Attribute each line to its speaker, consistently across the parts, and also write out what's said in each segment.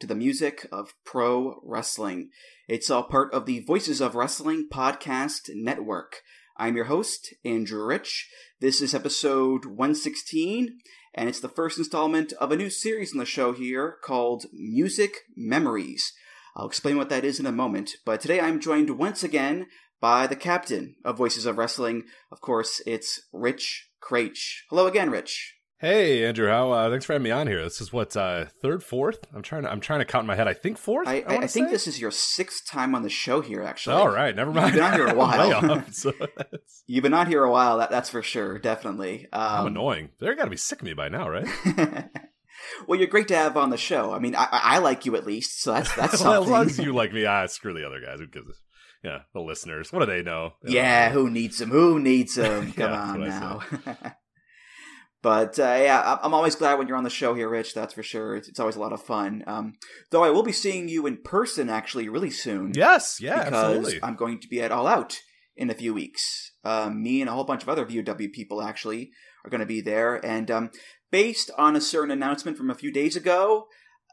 Speaker 1: to the music of pro wrestling. It's all part of the Voices of Wrestling Podcast Network. I'm your host, Andrew Rich. This is episode 116, and it's the first installment of a new series on the show here called Music Memories. I'll explain what that is in a moment, but today I'm joined once again by the captain of Voices of Wrestling. Of course, it's Rich Kraetsch. Hello again, Rich.
Speaker 2: Hey Andrew, how uh, thanks for having me on here. This is what uh, third, fourth. I'm trying to I'm trying to count in my head. I think fourth.
Speaker 1: I,
Speaker 2: I,
Speaker 1: I, think this is your sixth time on the show here, actually.
Speaker 2: All right, never mind.
Speaker 1: You've been on here a while.
Speaker 2: Off, so
Speaker 1: You've been on here a while. That, that's for sure, definitely. Um,
Speaker 2: I'm annoying. They're got to be sick of me by now, right?
Speaker 1: well, you're great to have on the show. I mean, I, I like you at least, so that's that's
Speaker 2: well,
Speaker 1: something.
Speaker 2: as long as you like me, ah, screw the other guys. Who gives? a- Yeah, the listeners. What do they know? They
Speaker 1: Yeah,
Speaker 2: know.
Speaker 1: who needs them? Who needs them? Come
Speaker 2: Yeah,
Speaker 1: on now. But uh, yeah, I'm always glad when you're on the show here, Rich. That's for sure. It's, it's always a lot of fun. Um, though I will be seeing you in person actually really soon.
Speaker 2: Yes, yeah,
Speaker 1: because
Speaker 2: absolutely.
Speaker 1: I'm going to be at All Out in a few weeks. Um, me and a whole bunch of other VOW people actually are going to be there, and um, based on a certain announcement from a few days ago,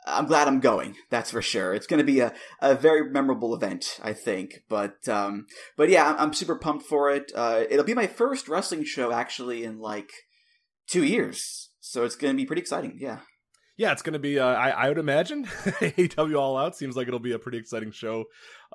Speaker 1: I'm glad I'm going. That's for sure. It's going to be a, a very memorable event, I think. But um, but yeah, I'm, I'm super pumped for it. Uh, it'll be my first wrestling show actually in like two years, so it's going to be pretty exciting. Yeah.
Speaker 2: Yeah, it's going to be. Uh, I, I would imagine AEW All Out seems like it'll be a pretty exciting show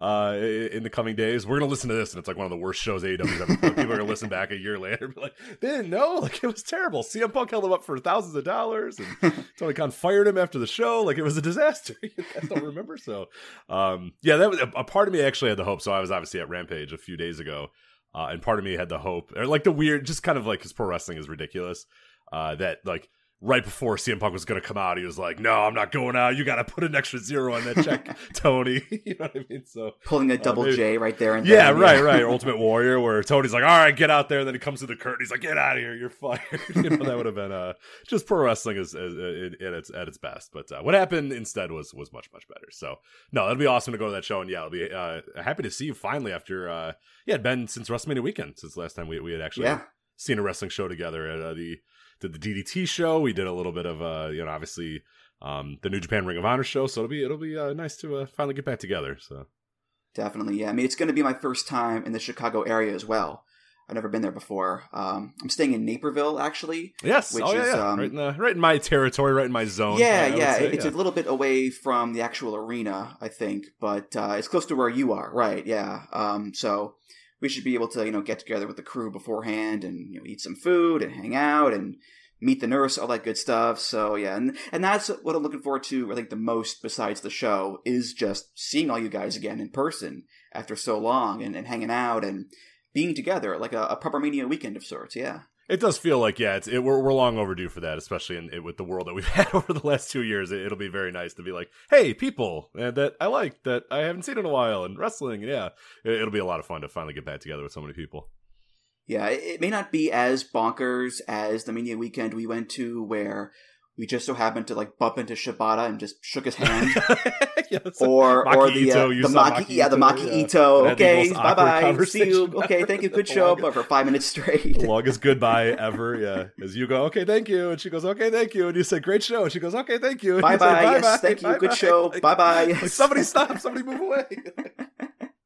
Speaker 2: uh, in the coming days. We're going to listen to this, and it's like one of the worst shows AEW's ever. put. People are going to listen back a year later, and be like, "They didn't know, like it was terrible." CM Punk held him up for thousands of dollars, and Tony Khan fired him after the show. Like it was a disaster. I don't remember? So, um, yeah, that was a, a part of me actually had the hope. So I was obviously at Rampage a few days ago, uh, and part of me had the hope, or like the weird, just kind of like because pro wrestling is ridiculous. Uh, that like right before CM Punk was going to come out, he was like, "No, I'm not going out. You got to put an extra zero on that check, Tony." you know what I mean? So
Speaker 1: Pulling a double
Speaker 2: maybe-
Speaker 1: J right there and
Speaker 2: yeah,
Speaker 1: then,
Speaker 2: right, right. Ultimate Warrior, where Tony's like, "All right, get out there." And then he comes to the curtain. He's like, "Get out of here. You're fired." you know, that would have been uh, just pro wrestling is, is, is at its at its best. But uh, what happened instead was was much much better. So no, that'd be awesome to go to that show. And yeah, I'll be uh, happy to see you finally after uh, yeah, it'd been since WrestleMania weekend since last time we we had actually
Speaker 1: Yeah.
Speaker 2: seen a wrestling show together at uh, the did the DDT show. We did a little bit of uh, you know, obviously um, the New Japan Ring of Honor show. So it'll be it'll be uh, nice to uh, finally get back together. So
Speaker 1: Definitely, yeah. I mean, it's going to be my first time in the Chicago area as well. I've never been there before. Um, I'm staying in Naperville, actually.
Speaker 2: yes,
Speaker 1: Which
Speaker 2: oh yeah,
Speaker 1: is,
Speaker 2: yeah.
Speaker 1: um,
Speaker 2: right in the, right in my territory, right in my zone.
Speaker 1: yeah,
Speaker 2: I
Speaker 1: yeah.
Speaker 2: say,
Speaker 1: It's a little bit away from the actual arena, I think, but uh, it's close to where you are, right? Yeah. Um, so we should be able to, you know, get together with the crew beforehand and you know eat some food and hang out and meet the nurse, all that good stuff. So yeah, and and that's what I'm looking forward to. I think the most besides the show is just seeing all you guys again in person. after so long and, and hanging out and being together, like a, a proper Mania weekend of sorts. Yeah.
Speaker 2: It does feel like yeah, it's it, we're we're long overdue for that, especially in, it, with the world that we've had over the last two years. It, will be very nice to be like, hey, people uh, that I like that I haven't seen in a while, and wrestling. Yeah, it, will be a lot of fun to finally get back together with so many people.
Speaker 1: Yeah, it may not be as bonkers as the Mania weekend we went to, where we just so happened to like bump into Shibata and just shook his hand. yeah, or Maki or the uh, the Maki, Maki yeah the Maki yeah. Itoh. Okay, bye bye. See you. Okay, thank you. Good show. But for five minutes straight.
Speaker 2: the longest goodbye ever. Yeah, as you go, okay, thank you, and she goes, okay, thank you, and you say, great show, and she goes, okay, thank you.
Speaker 1: Bye bye. Yes, thank you. Good show. Bye bye.
Speaker 2: Like, somebody stop. Somebody move away.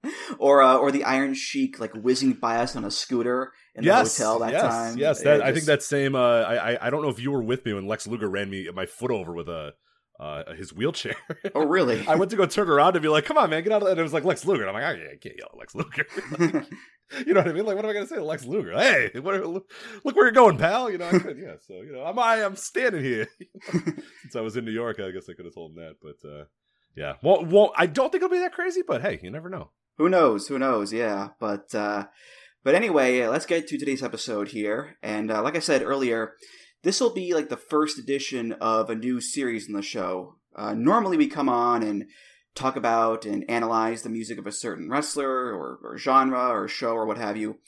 Speaker 1: or uh, or the Iron Sheik like whizzing by us on a scooter in yes, the hotel that
Speaker 2: yes,
Speaker 1: time.
Speaker 2: Yes, that, just... I think that same. Uh, I I don't know if you were with me when Lex Luger ran me my foot over with a. Uh, his wheelchair.
Speaker 1: Oh, really?
Speaker 2: I went to go turn around and be like, "Come on, man, get out of!" And it was like Lex Luger. And I'm like, "I can't yell at Lex Luger." like, you know what I mean? Like, what am I gonna say to Lex Luger? Hey, what, look, look where you're going, pal. You know, I could, yeah. So you know, I'm I, I'm standing here. Since I was in New York, I guess I could have told him that, but uh, yeah. Well, well, I don't think it'll be that crazy, but hey, you never know.
Speaker 1: Who knows? Who knows? Yeah, but uh, but anyway, let's get to today's episode here. And uh, like I said earlier, this will be like the first edition of a new series in the show. Uh, normally, we come on and talk about and analyze the music of a certain wrestler or, or genre or show or what have you.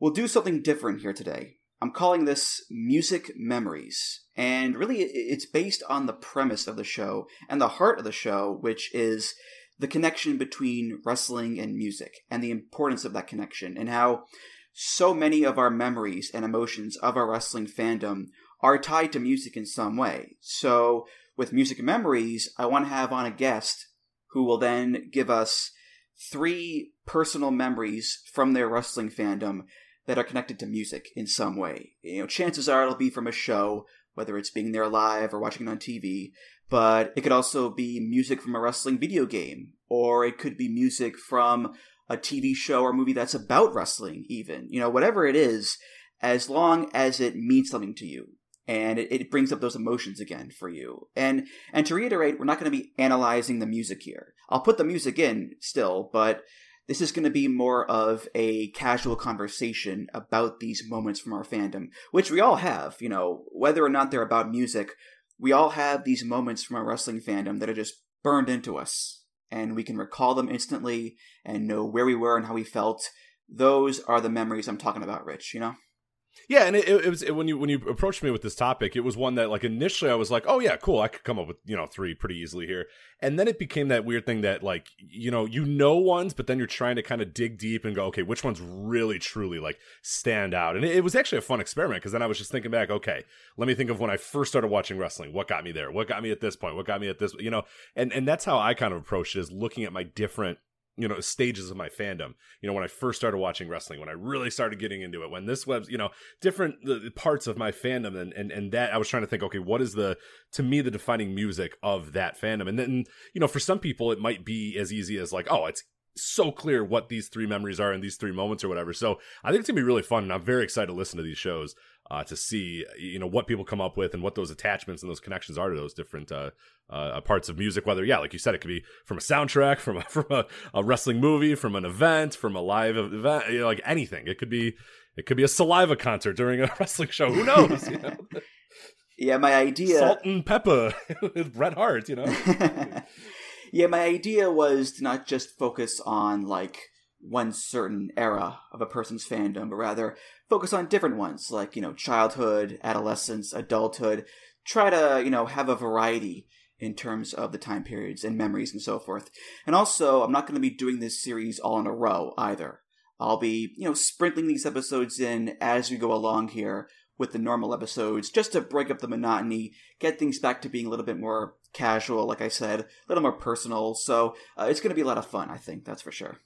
Speaker 1: We'll do something different here today. I'm calling this Music Memories. And really, it's based on the premise of the show and the heart of the show, which is the connection between wrestling and music and the importance of that connection and how so many of our memories and emotions of our wrestling fandom are tied to music in some way. So, with music memories, I want to have on a guest who will then give us three personal memories from their wrestling fandom that are connected to music in some way. You know, chances are it'll be from a show, whether it's being there live or watching it on TV, but it could also be music from a wrestling video game, or it could be music from a TV show or movie that's about wrestling, even. You know, whatever it is, as long as it means something to you and it, it brings up those emotions again for you. And and to reiterate, we're not going to be analyzing the music here. I'll put the music in still, but this is going to be more of a casual conversation about these moments from our fandom, which we all have, you know, whether or not they're about music, we all have these moments from our wrestling fandom that are just burned into us, and we can recall them instantly and know where we were and how we felt. Those are the memories I'm talking about, Rich, you know?
Speaker 2: Yeah, and it, it was it, when you when you approached me with this topic, it was one that like initially I was like, oh yeah, cool, I could come up with you know three pretty easily here, and then it became that weird thing that like you know you know ones, but then you're trying to kind of dig deep and go, okay, which ones really truly like stand out, and it, it was actually a fun experiment because then I was just thinking back, okay, let me think of when I first started watching wrestling, what got me there, what got me at this point, what got me at this, you know, and and that's how I kind of approached it is looking at my different you know stages of my fandom. You know when i first started watching wrestling when i really started getting into it when this web's you know different uh, parts of my fandom and, and and that i was trying to think okay what is the to me the defining music of that fandom? And then you know for some people it might be as easy as like oh it's so clear what these three memories are in these three moments or whatever so i think it's gonna be really fun and i'm very excited to listen to these shows uh, to see you know what people come up with and what those attachments and those connections are to those different uh, uh, parts of music. Whether yeah, like you said, it could be from a soundtrack, from a, from a, a wrestling movie, from an event, from a live event, you know, like anything. It could be it could be a saliva concert during a wrestling show. Who knows? You know?
Speaker 1: yeah, my idea
Speaker 2: salt and pepper with Bret Hart. You know.
Speaker 1: Yeah, my idea was to not just focus on like one certain era of a person's fandom, but rather focus on different ones like, you know, childhood, adolescence, adulthood. Try to, you know, have a variety in terms of the time periods and memories and so forth. And also, I'm not going to be doing this series all in a row either. I'll be, you know, sprinkling these episodes in as we go along here with the normal episodes just to break up the monotony, get things back to being a little bit more casual, like I said, a little more personal. So uh, it's going to be a lot of fun, I think, that's for sure.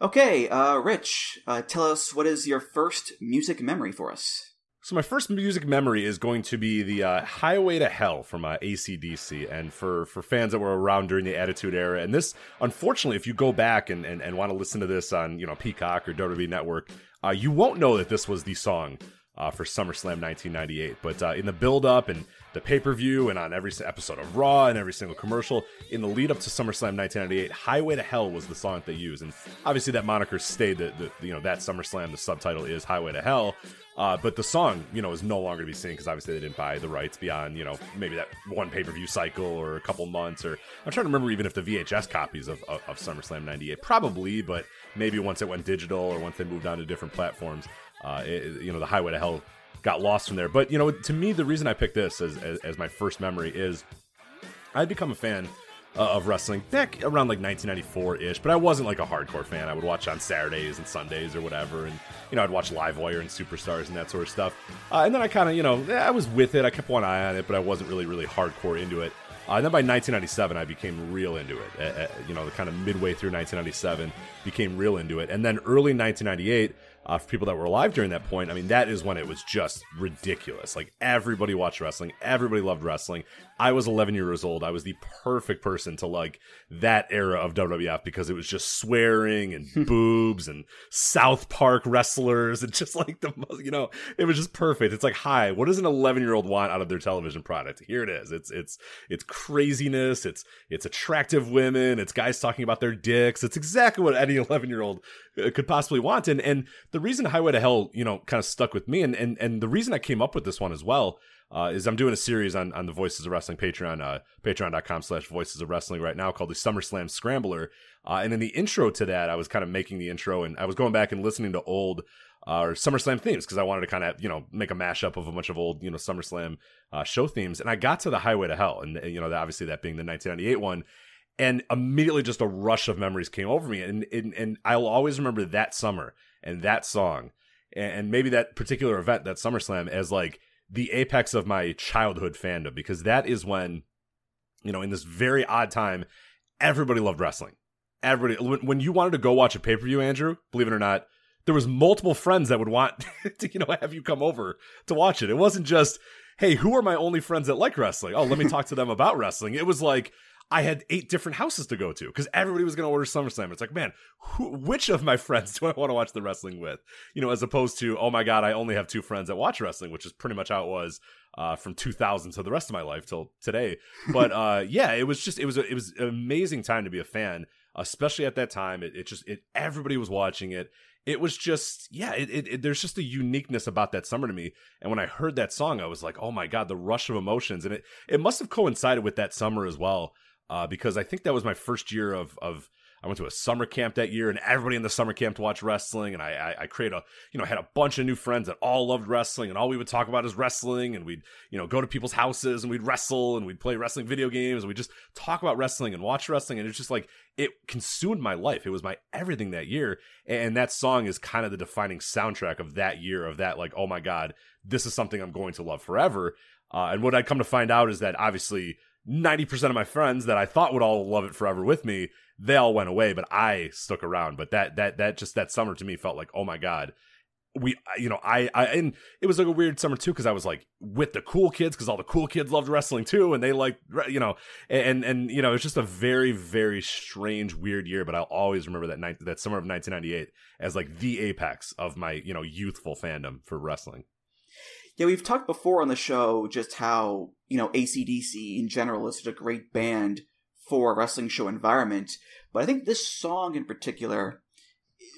Speaker 1: Okay, uh, Rich, uh, tell us what is your first music memory for us?
Speaker 2: So my first music memory is going to be the uh, "Highway to Hell" from uh, ACDC, and for for fans that were around during the Attitude Era. And this, unfortunately, if you go back and, and, and want to listen to this on you know Peacock or WWE Network, uh, you won't know that this was the song uh, for SummerSlam 1998. But uh, in the build up and the pay per view and on every episode of Raw and every single commercial, in the lead up to SummerSlam 1998, Highway to Hell was the song that they used. And obviously that moniker stayed, that, you know, that SummerSlam, the subtitle is Highway to Hell. Uh, but the song, you know, is no longer to be seen because obviously they didn't buy the rights beyond, you know, maybe that one pay per view cycle or a couple months. Or I'm trying to remember even if the VHS copies of, of, of SummerSlam '98 probably, but maybe once it went digital or once they moved on to different platforms, uh, it, you know, the Highway to Hell got lost from there. But you know, to me, the reason I picked this as, as, as my first memory is I'd become a fan uh, of wrestling back around like 1994 ish, but I wasn't like a hardcore fan. I would watch on Saturdays and Sundays or whatever, and you know I'd watch Live Wire and Superstars and that sort of stuff. Uh, and then I kind of you know I was with it. I kept one eye on it, but I wasn't really really hardcore into it. Uh, and then by 1997, I became real into it. Uh, uh, you know, the kind of midway through 1997, became real into it. And then early 1998, uh, for people that were alive during that point, I mean, that is when it was just ridiculous. Like everybody watched wrestling, everybody loved wrestling. I was 11 years old. I was the perfect person to like that era of WWF because it was just swearing and boobs and South Park wrestlers and just like the you know, it was just perfect. It's like, hi, what does an 11 year old want out of their television product? Here it is. It's it's it's craziness. It's it's attractive women. It's guys talking about their dicks. It's exactly what any 11 year old uh, could possibly want. And and the reason Highway to Hell, you know, kind of stuck with me, and and and the reason I came up with this one as well uh, is I'm doing a series on, on the Voices of Wrestling Patreon, uh, patreon.com slash Voices of Wrestling right now called the SummerSlam Scrambler. Uh, and in the intro to that, I was kind of making the intro and I was going back and listening to old uh, SummerSlam themes because I wanted to kind of, you know, make a mashup of a bunch of old, you know, SummerSlam uh, show themes. And I got to the Highway to Hell. And, you know, obviously that being the 1998 one. And immediately just a rush of memories came over me. And, and, and I'll always remember that summer and that song and maybe that particular event, that SummerSlam, as like the apex of my childhood fandom because that is when, you know, in this very odd time, everybody loved wrestling. Everybody, when you wanted to go watch a pay per view, Andrew, believe it or not, there was multiple friends that would want to, you know, have you come over to watch it. It wasn't just, hey, who are my only friends that like wrestling? Oh, let me talk to them about wrestling. It was like, I had eight different houses to go to because everybody was going to order SummerSlam. It's like, man, who, which of my friends do I want to watch the wrestling with? You know, as opposed to, oh my God, I only have two friends that watch wrestling, which is pretty much how it was uh, from 2000 to the rest of my life till today. But uh, yeah, it was just, it was, a, it was an amazing time to be a fan, especially at that time. It, it just, it, everybody was watching it it was just yeah it, it, it, there's just a uniqueness about that summer to me and when i heard that song i was like oh my god the rush of emotions and it it must have coincided with that summer as well uh, because I think that was my first year of of I went to a summer camp that year, and everybody in the summer camp to watch wrestling. And I, I, I create a, you know, had a bunch of new friends that all loved wrestling, and all we would talk about is wrestling. And we'd, you know, go to people's houses and we'd wrestle and we'd play wrestling video games. And we'd just talk about wrestling and watch wrestling. And it's just like it consumed my life. It was my everything that year. And that song is kind of the defining soundtrack of that year. Of that, like, oh my god, this is something I'm going to love forever. Uh, and what I'd come to find out is that obviously 90% of my friends that I thought would all love it forever with me, they all went away, but I stuck around. But that, that, that just, that summer to me felt like, oh my God, we, you know, I, I, and it was like a weird summer too, cause I was like with the cool kids, cause all the cool kids loved wrestling too. And they like, you know, and, and, you know, it's just a very, very strange, weird year, but I'll always remember that night, that summer of 1998 as like the apex of my, you know, youthful fandom for wrestling.
Speaker 1: Yeah, we've talked before on the show just how, you know, ACDC in general is such a great band for a wrestling show environment. But I think this song in particular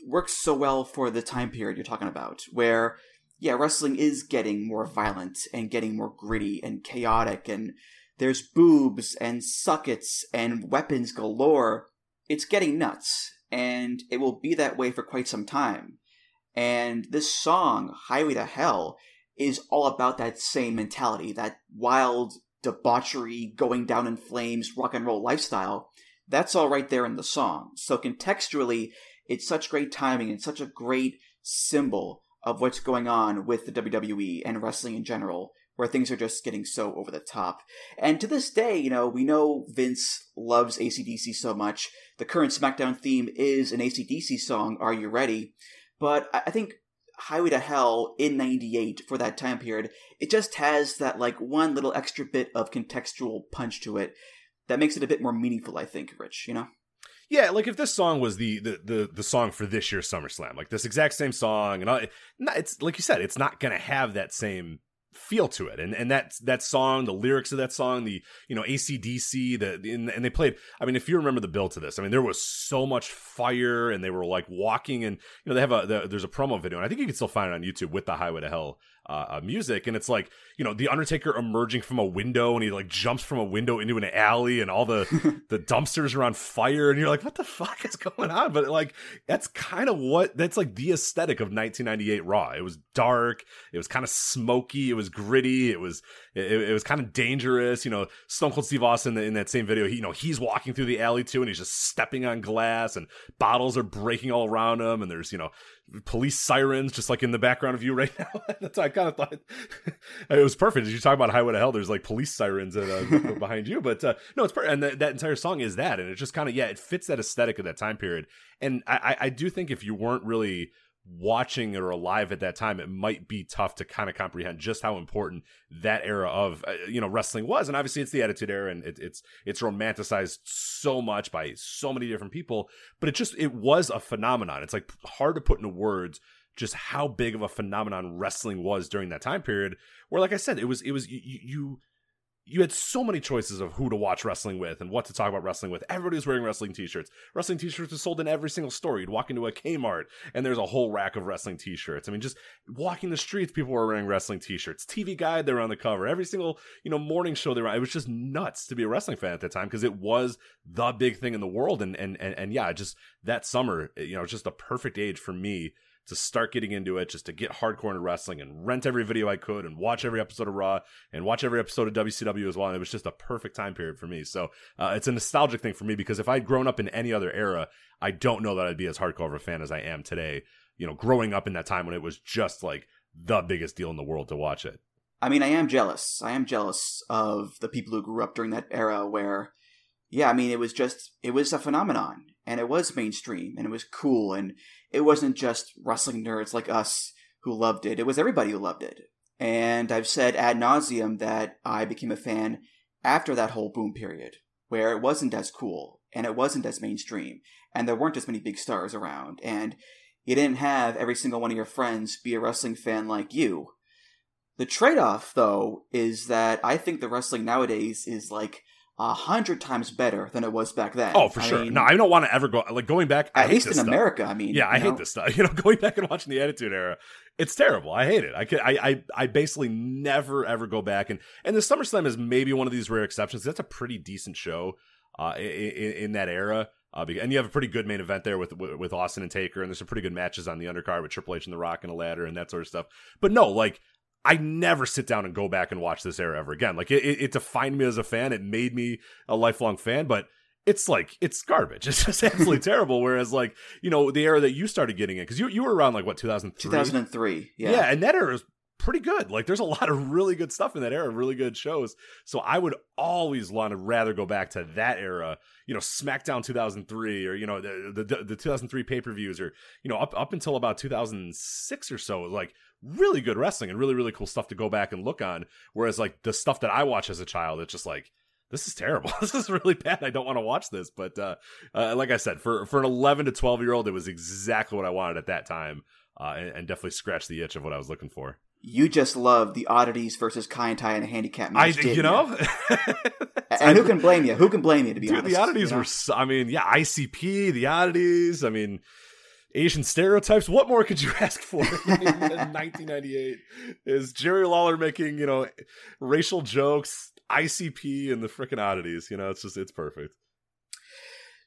Speaker 1: works so well for the time period you're talking about, where, yeah, wrestling is getting more violent and getting more gritty and chaotic, and there's boobs and suckets and weapons galore. It's getting nuts, and it will be that way for quite some time. And this song, Highway to Hell, is all about that same mentality, that wild debauchery, going down in flames, rock and roll lifestyle. That's all right there in the song. So contextually, it's such great timing and such a great symbol of what's going on with the WWE and wrestling in general, where things are just getting so over the top. And to this day, you know, we know Vince loves ACDC so much. The current SmackDown theme is an ACDC song, Are You Ready? But I think Highway to Hell in 98 for that time period, it just has that like one little extra bit of contextual punch to it that makes it a bit more meaningful, I think, Rich, you know?
Speaker 2: yeah, like if this song was the the the, the song for this year's SummerSlam, like this exact same song, and all, it's like you said, it's not gonna have that same feel to it. And and that that song the lyrics of that song the you know acdc the and, and they played i mean if you remember the bill to this i mean there was so much fire and they were like walking and you know they have a the, there's a promo video and i think you can still find it on youtube with the highway to hell uh, uh, music. And it's like you know the undertaker emerging from a window and he like jumps from a window into an alley and all the the dumpsters are on fire and you're like what the fuck is going on? But like that's kind of what that's like the aesthetic of 1998 raw. It was dark. It was kind of smoky. It was gritty. It was it, it was kind of dangerous. You know stone cold steve austin in that same video he, you know he's walking through the alley too and he's just stepping on glass and bottles are breaking all around him and there's you know police sirens just like in the background of you right now. That's I kind of thought it was perfect. As you talk about Highway to Hell, there's like police sirens uh, behind you, but uh, no, it's perfect. And th- that entire song is that, and it just kind of yeah, it fits that aesthetic of that time period. And I, I do think if you weren't really watching or alive at that time, it might be tough to kind of comprehend just how important that era of uh, you know wrestling was. And obviously, it's the Attitude Era, and it, it's it's romanticized so much by so many different people. But it just it was a phenomenon. It's like hard to put into words just how big of a phenomenon wrestling was during that time period. Where, like I said, it was it was you, you you had so many choices of who to watch wrestling with and what to talk about wrestling with. Everybody was wearing wrestling t-shirts. Wrestling t-shirts were sold in every single store. You'd walk into a Kmart and there's a whole rack of wrestling t-shirts. I mean, just walking the streets, people were wearing wrestling t-shirts. TV Guide, they were on the cover. Every single, you know, morning show they were on. It was just nuts to be a wrestling fan at that time because it was the big thing in the world. And, and, and, and yeah, just that summer, you know, it was just a perfect age for me to start getting into it, just to get hardcore into wrestling and rent every video I could and watch every episode of Raw and watch every episode of WCW as well. And it was just a perfect time period for me. So uh, it's a nostalgic thing for me because if I'd grown up in any other era, I don't know that I'd be as hardcore of a fan as I am today. You know, growing up in that time when it was just like the biggest deal in the world to watch it.
Speaker 1: I mean, I am jealous. I am jealous of the people who grew up during that era where, yeah, I mean, it was just, it was a phenomenon and it was mainstream and it was cool and it wasn't just wrestling nerds like us who loved it. It was everybody who loved it. And I've said ad nauseum that I became a fan after that whole boom period, where it wasn't as cool and it wasn't as mainstream, and there weren't as many big stars around, and you didn't have every single one of your friends be a wrestling fan like you. The trade off, though, is that I think the wrestling nowadays is like a hundred times better than it was back then.
Speaker 2: Oh, for I sure. Mean, no, I don't want to ever go like going back.
Speaker 1: At least in
Speaker 2: stuff.
Speaker 1: America, I mean,
Speaker 2: yeah, I know? hate this stuff. You know, going back and watching the Attitude Era, it's terrible. I hate it. I can, I, I, I basically never ever go back and and the SummerSlam is maybe one of these rare exceptions. That's a pretty decent show, uh, in, in that era. Uh, and you have a pretty good main event there with, with, with Austin and Taker, and there's some pretty good matches on the undercard with Triple H and The Rock and a ladder and that sort of stuff. But no, like I never sit down and go back and watch this era ever again. Like it, it, defined me as a fan. It made me a lifelong fan, but it's like it's garbage. It's just absolutely terrible. Whereas like you know the era that you started getting in because you you were around like what 2003
Speaker 1: 2003 yeah
Speaker 2: yeah and that era is pretty good. Like there's a lot of really good stuff in that era, really good shows. So I would always want to rather go back to that era, you know, SmackDown 2003 or you know the the, the 2003 pay-per-views or you know up up until about 2006 or so like really good wrestling and really really cool stuff to go back and look on whereas like the stuff that i watch as a child it's just like this is terrible this is really bad i don't want to watch this but uh, uh, like i said for for an 11 to 12 year old it was exactly what i wanted at that time uh, and, and, definitely scratched the itch of what i was looking for
Speaker 1: you just love the oddities versus Kaientai in a handicap match.
Speaker 2: I, you know,
Speaker 1: and who can blame you? Who can blame you? To be
Speaker 2: Dude,
Speaker 1: honest,
Speaker 2: the oddities
Speaker 1: you know?
Speaker 2: were. I mean, yeah, ICP, the oddities. I mean, Asian stereotypes. What more could you ask for in 1998? Is Jerry Lawler making you know racial jokes, ICP, and the freaking oddities? You know, it's just it's perfect.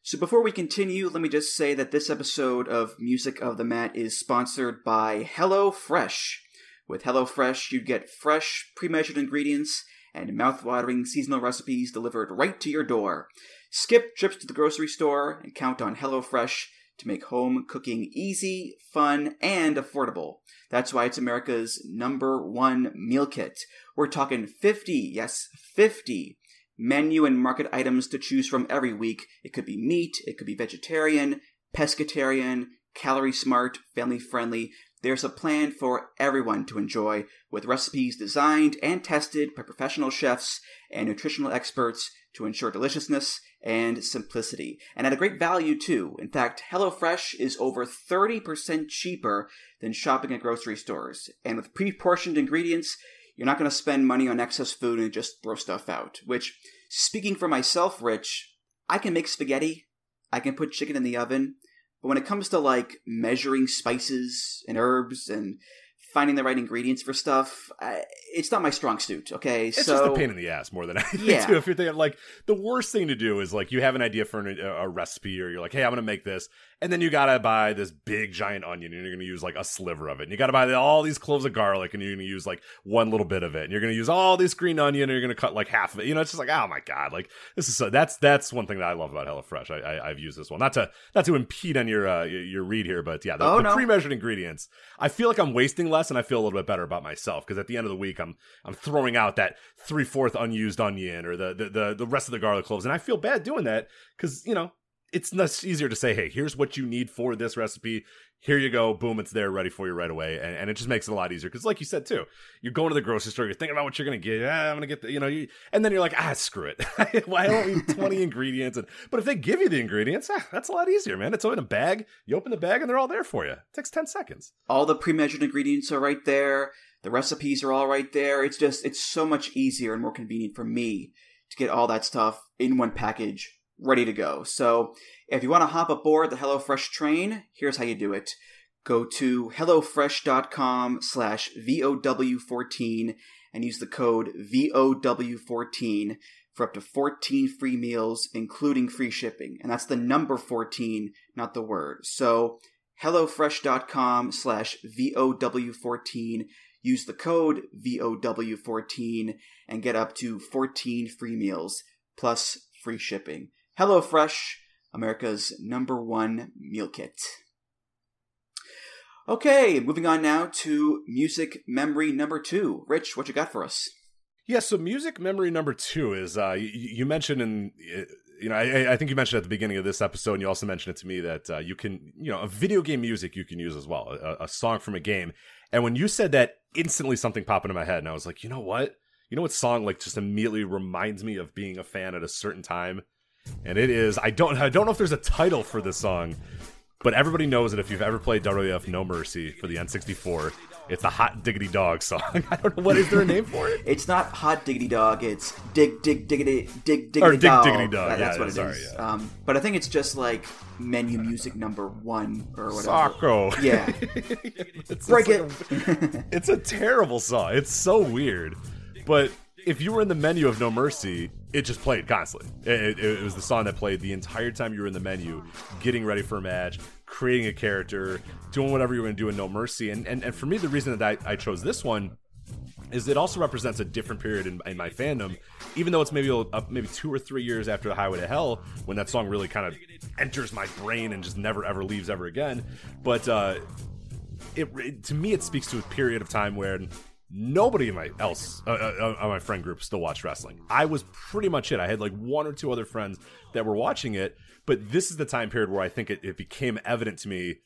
Speaker 1: So before we continue, let me just say that this episode of Music of the Mat is sponsored by Hello Fresh. With Hello Fresh, you get fresh, pre-measured ingredients and mouth-watering seasonal recipes delivered right to your door. Skip trips to the grocery store and count on Hello Fresh to make home cooking easy, fun, and affordable. That's why it's America's number one meal kit. We're talking 50, yes, 50 menu and market items to choose from every week. It could be meat, it could be vegetarian, pescatarian, calorie smart, family friendly. There's a plan for everyone to enjoy with recipes designed and tested by professional chefs and nutritional experts to ensure deliciousness and simplicity, and at a great value too. In fact, HelloFresh is over 30% cheaper than shopping at grocery stores, and with pre portioned ingredients, you're not going to spend money on excess food and just throw stuff out. Which, speaking for myself, Rich, I can make spaghetti, I can put chicken in the oven, but when it comes to like measuring spices and herbs and finding the right ingredients for stuff, I, it's not my strong suit. Okay,
Speaker 2: it's
Speaker 1: so
Speaker 2: just a pain in the ass more than anything.
Speaker 1: Yeah.
Speaker 2: Too. If you're thinking like the worst thing to do is like you have an idea for an, a, a recipe, or you're like, hey, I'm gonna make this, and then you gotta buy this big giant onion, and you're gonna use like a sliver of it, and you gotta buy all these cloves of garlic, and you're gonna use like one little bit of it, and you're gonna use all this green onion, and you're gonna cut like half of it. You know, it's just like, oh my god, like this is so, that's that's one thing that I love about HelloFresh. I, I have used this one not to not to impede on your uh, your read here, but yeah, the,
Speaker 1: Oh,
Speaker 2: the
Speaker 1: no.
Speaker 2: pre-measured ingredients. I feel like I'm wasting less, and I feel a little bit better about myself because at the end of the week, I'm I'm throwing out that three fourth unused onion or the, the the the rest of the garlic cloves, and I feel bad doing that because you know it's much easier to say, hey, here's what you need for this recipe. Here you go, boom, it's there, ready for you right away, and, and it just makes it a lot easier because, like you said too, you're going to the grocery store, you're thinking about what you're gonna get. Ah, I'm gonna get the, you know, you, and then you're like, ah, screw it, why don't need 20 ingredients? And but if they give you the ingredients, ah, that's a lot easier, man. It's all in a bag. You open the bag and they're all there for you. It takes 10 seconds.
Speaker 1: all the pre-measured ingredients are right there. The recipes are all right there. It's just it's so much easier and more convenient for me to get all that stuff in one package ready to go. So if you want to hop aboard the HelloFresh train, here's how you do it. Go to HelloFresh.com slash VOW14 and use the code VOW14 for up to 14 free meals, including free shipping. And that's the number 14, not the word. So HelloFresh.com slash VOW14. Use the code VOW14 and get up to 14 free meals plus free shipping. HelloFresh, America's number one meal kit. Okay, moving on now to music memory number two. Rich, what you got for us?
Speaker 2: Yeah, so music memory number two is uh, you, you mentioned in you know I, I think you mentioned at the beginning of this episode, and you also mentioned it to me that uh, you can you know a video game music you can use as well, a, a song from a game. And when you said that, instantly something popped into my head, and I was like, you know what? You know what song like just immediately reminds me of being a fan at a certain time, and it is I don't I don't know if there's a title for this song, but everybody knows it if you've ever played WWF No Mercy for the N64. It's the Hot Diggity Dog song. I don't know what is there a name for it.
Speaker 1: It's not Hot Diggity Dog, it's Dig Dig Diggity Dig Diggity
Speaker 2: Or Dig
Speaker 1: Dog.
Speaker 2: Diggity Dog,
Speaker 1: That- That's
Speaker 2: yeah,
Speaker 1: what it is.
Speaker 2: sorry, yeah.
Speaker 1: Um, but I think it's just like menu music number one or whatever.
Speaker 2: Sacco.
Speaker 1: Yeah.
Speaker 2: it's,
Speaker 1: Break
Speaker 2: it's
Speaker 1: it.
Speaker 2: like a- it's a terrible song. It's so weird. But if you were in the menu of No Mercy, it just played constantly. It, it- it was the song that played the entire time you were in the menu, getting ready for a match, creating a character, doing whatever you were going to do in No Mercy. And, and and for me, the reason that I, I chose this one is it also represents a different period in, in my fandom, even though it's maybe maybe two or three years after the Highway to Hell when that song really kind of enters my brain and just never ever leaves ever again. But uh, it, it to me it speaks to a period of time where nobody in my else uh, uh, uh, my friend group still watched wrestling. I was pretty much it. I had like one or two other friends that were watching it, but this is the time period where I think it, it became evident to me.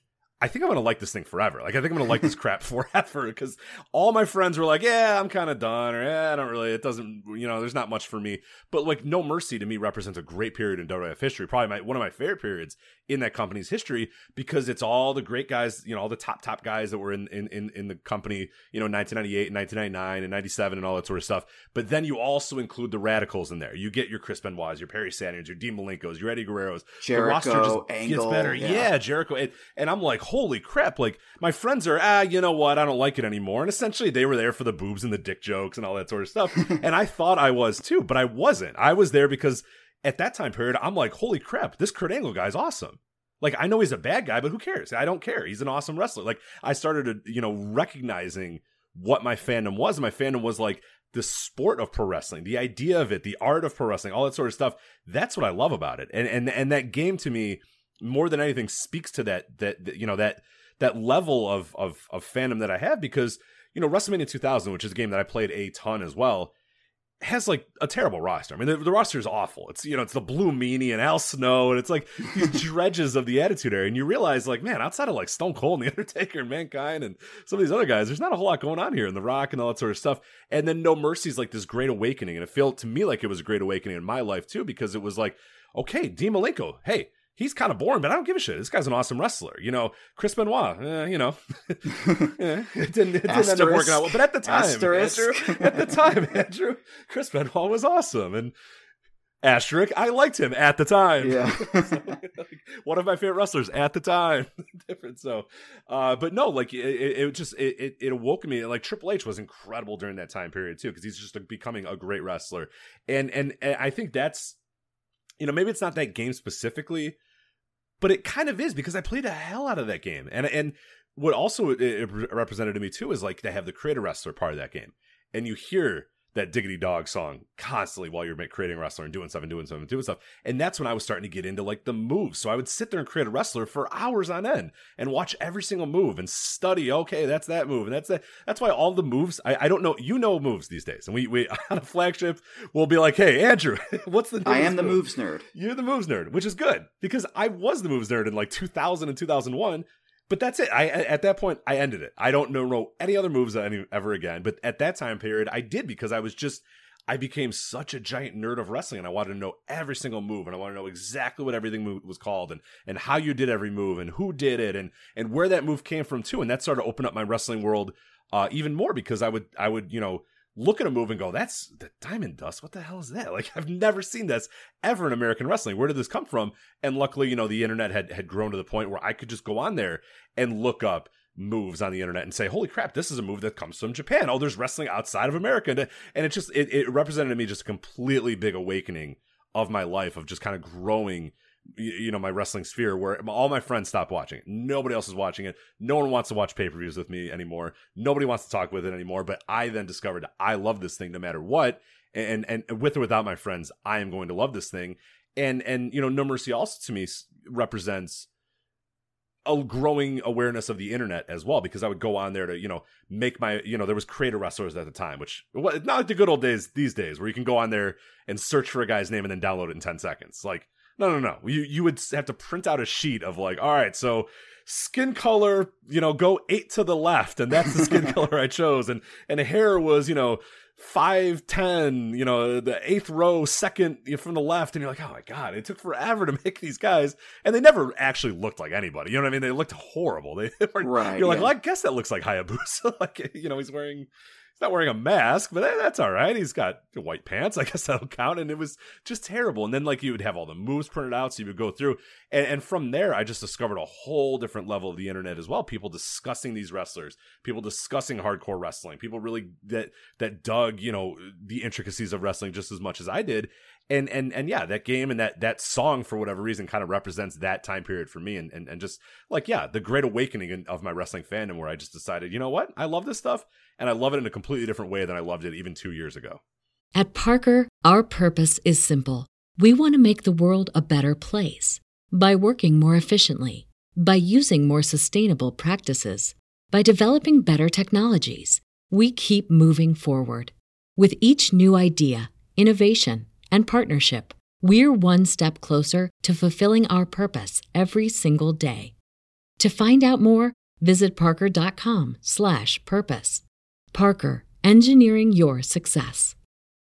Speaker 2: I think I'm gonna like this thing forever. Like I think I'm gonna like this crap forever because all my friends were like, "Yeah, I'm kind of done," or "Yeah, I don't really. It doesn't, you know, there's not much for me." But like, No Mercy to me represents a great period in WWF history, probably my one of my favorite periods in that company's history because it's all the great guys, you know, all the top top guys that were in in in, in the company, you know, 1998, and 1999, and 97, and all that sort of stuff. But then you also include the radicals in there. You get your Chris Benoit's, your Perry Saturns, your Dean Malenkos, your Eddie Guerreros. the roster
Speaker 1: Jericho,
Speaker 2: just
Speaker 1: Angle,
Speaker 2: gets better.
Speaker 1: yeah.
Speaker 2: Yeah, Jericho, and, and I'm like, holy crap! Like my friends are, ah, you know what? I don't like it anymore. And essentially, they were there for the boobs and the dick jokes and all that sort of stuff. and I thought I was too, but I wasn't. I was there because at that time period, I'm like, holy crap, this Kurt Angle guy's awesome. Like I know he's a bad guy, but who cares? I don't care. He's an awesome wrestler. Like I started, to, you know, recognizing what my fandom was. And my fandom was like the sport of pro wrestling, the idea of it, the art of pro wrestling, all that sort of stuff. That's what I love about it. And and and that game to me, more than anything, speaks to that that, that you know that that level of of of fandom that I have because you know WrestleMania 2000, which is a game that I played a ton as well has like a terrible roster. I mean, the, the roster is awful. It's you know, it's the Blue Meanie and Al Snow, and it's like these dredges of the Attitude Era. And you realize, like, man, outside of like Stone Cold and the Undertaker and Mankind and some of these other guys, there's not a whole lot going on here. And The Rock and all that sort of stuff. And then No Mercy is like this great awakening, and it felt to me like it was a great awakening in my life too, because it was like. okay, Dean Malenko, hey, he's kind of boring, but I don't give a shit. This guy's an awesome wrestler. You know, Chris Benoit, eh, you know, yeah, it didn't, it didn't end up working out well. But at the time, Andrew, at the time, Andrew, Chris Benoit was awesome. And asterisk, I liked him at the time.
Speaker 1: Yeah.
Speaker 2: one of my favorite wrestlers at the time. Different. So, uh, but no, like it, it just, it, it awoke me. Like Triple H was incredible during that time period too, because he's just becoming a great wrestler. And, and, and I think that's, you know, maybe it's not that game specifically, but it kind of is because I played the hell out of that game. And, and what also it, represented to me too is like they have the creator wrestler part of that game. And you hear that diggity dog song constantly while you're creating a wrestler and doing stuff and doing stuff and doing stuff. And that's when I was starting to get into like the moves. So I would sit there and create a wrestler for hours on end and watch every single move and study. Okay, that's that move. And that's that. That's why all the moves, I, I don't know. You know moves these days. And we, we on a flagship, we'll be like, hey, Andrew, what's the
Speaker 1: I am the moves nerd.
Speaker 2: You're the moves nerd, which is good because I was the moves nerd in like 2000 and 2001 but that's it. I at that point I ended it. I don't know any other moves any, ever again. But at that time period, I did because I was just I became such a giant nerd of wrestling, and I wanted to know every single move, and I wanted to know exactly what everything was called, and and how you did every move, and who did it, and and where that move came from too. And that started to open up my wrestling world uh, even more because I would I would you know look at a move and go, that's the diamond dust. What the hell is that? Like, I've never seen this ever in American wrestling. Where did this come from? And luckily, you know, the internet had, had grown to the point where I could just go on there and look up moves on the internet and say, holy crap, this is a move that comes from Japan. Oh, there's wrestling outside of America. And, it just, it, it represented to me just a completely big awakening of my life of just kind of growing you know my wrestling sphere where all my friends stopped watching it. Nobody else is watching it. No one wants to watch pay-per-views with me anymore. Nobody wants to talk with it anymore. But i then discovered i love this thing no matter what. And and with or without my friends i am going to love this thing. And and you know no mercy also to me represents a growing awareness of the internet as well because I would go on there to you know make my you know there was creator wrestlers at the time which not like the good old days these days where you can go on there and search for a guy's name and then download it in 10 seconds. Like no, no, no. You you would have to print out a sheet of like, all right, so skin color, you know, go eight to the left, and that's the skin color I chose, and and hair was, you know, five ten, you know, the eighth row, second from the left, and you're like, oh my god, it took forever to make these guys, and they never actually looked like anybody. You know what I mean? They looked horrible. They were, right. You're like, well, I guess that looks like Hayabusa. like, you know, he's wearing not wearing a mask, but that's all right. He's got white pants. I guess that'll count. And it was just terrible. And then like you would have all the moves printed out, so you would go through. And, and from there, I just discovered a whole different level of the internet as well. People discussing these wrestlers, people discussing hardcore wrestling, people really that that dug you know the intricacies of wrestling just as much as I did. And and and yeah, that game and that that song for whatever reason kind of represents that time period for me. And and, and just like yeah, the great awakening of my wrestling fandom, where I just decided, you know what, I love this stuff and I love it in a completely different way than I loved it even two years ago.
Speaker 3: At Parker, our purpose is simple. We want to make the world a better place by working more efficiently, by using more sustainable practices, by developing better technologies. We keep moving forward. With each new idea, innovation, and partnership, we're one step closer to fulfilling our purpose every single day. To find out more, visit parker.com/purpose. Parker, engineering your success.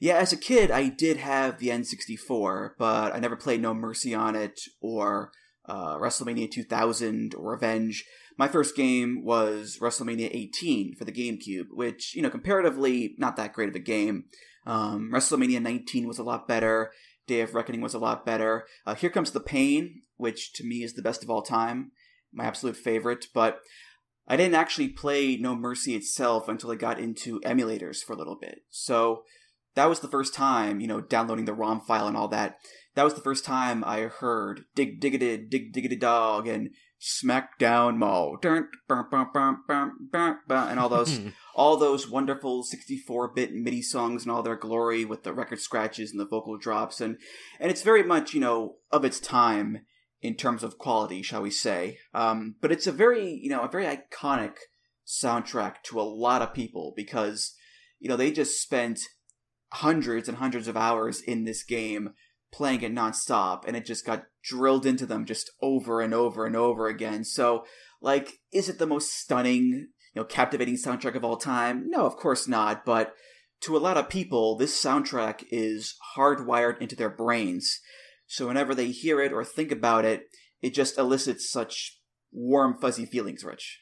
Speaker 1: Yeah, as a kid, I did have the N64, but I never played No Mercy on it or uh, WrestleMania 2000 or Revenge. My first game was WrestleMania 18 for the GameCube, which, you know, comparatively not that great of a game. Um, WrestleMania 19 was a lot better. Day of Reckoning was a lot better. Uh, Here Comes the Pain, which to me is the best of all time. my absolute favorite, but I didn't actually play No Mercy itself until I got into emulators for a little bit. So that was the first time, you know, downloading the ROM file and all that. That was the first time I heard Dig Diggity Dig Diggity Dog and Smackdown Mo and all those all those wonderful 64-bit MIDI songs and all their glory with the record scratches and the vocal drops and and it's very much, you know, of its time in terms of quality, shall we say. Um, but it's a very, you know, a very iconic soundtrack to a lot of people because, you know, they just spent hundreds and hundreds of hours in this game playing it nonstop and it just got drilled into them just over and over and over again. So, like, is it the most stunning, you know, captivating soundtrack of all time? No, of course not, but to a lot of people, this soundtrack is hardwired into their brains. So whenever they hear it or think about it, it just elicits such warm, fuzzy feelings, Rich.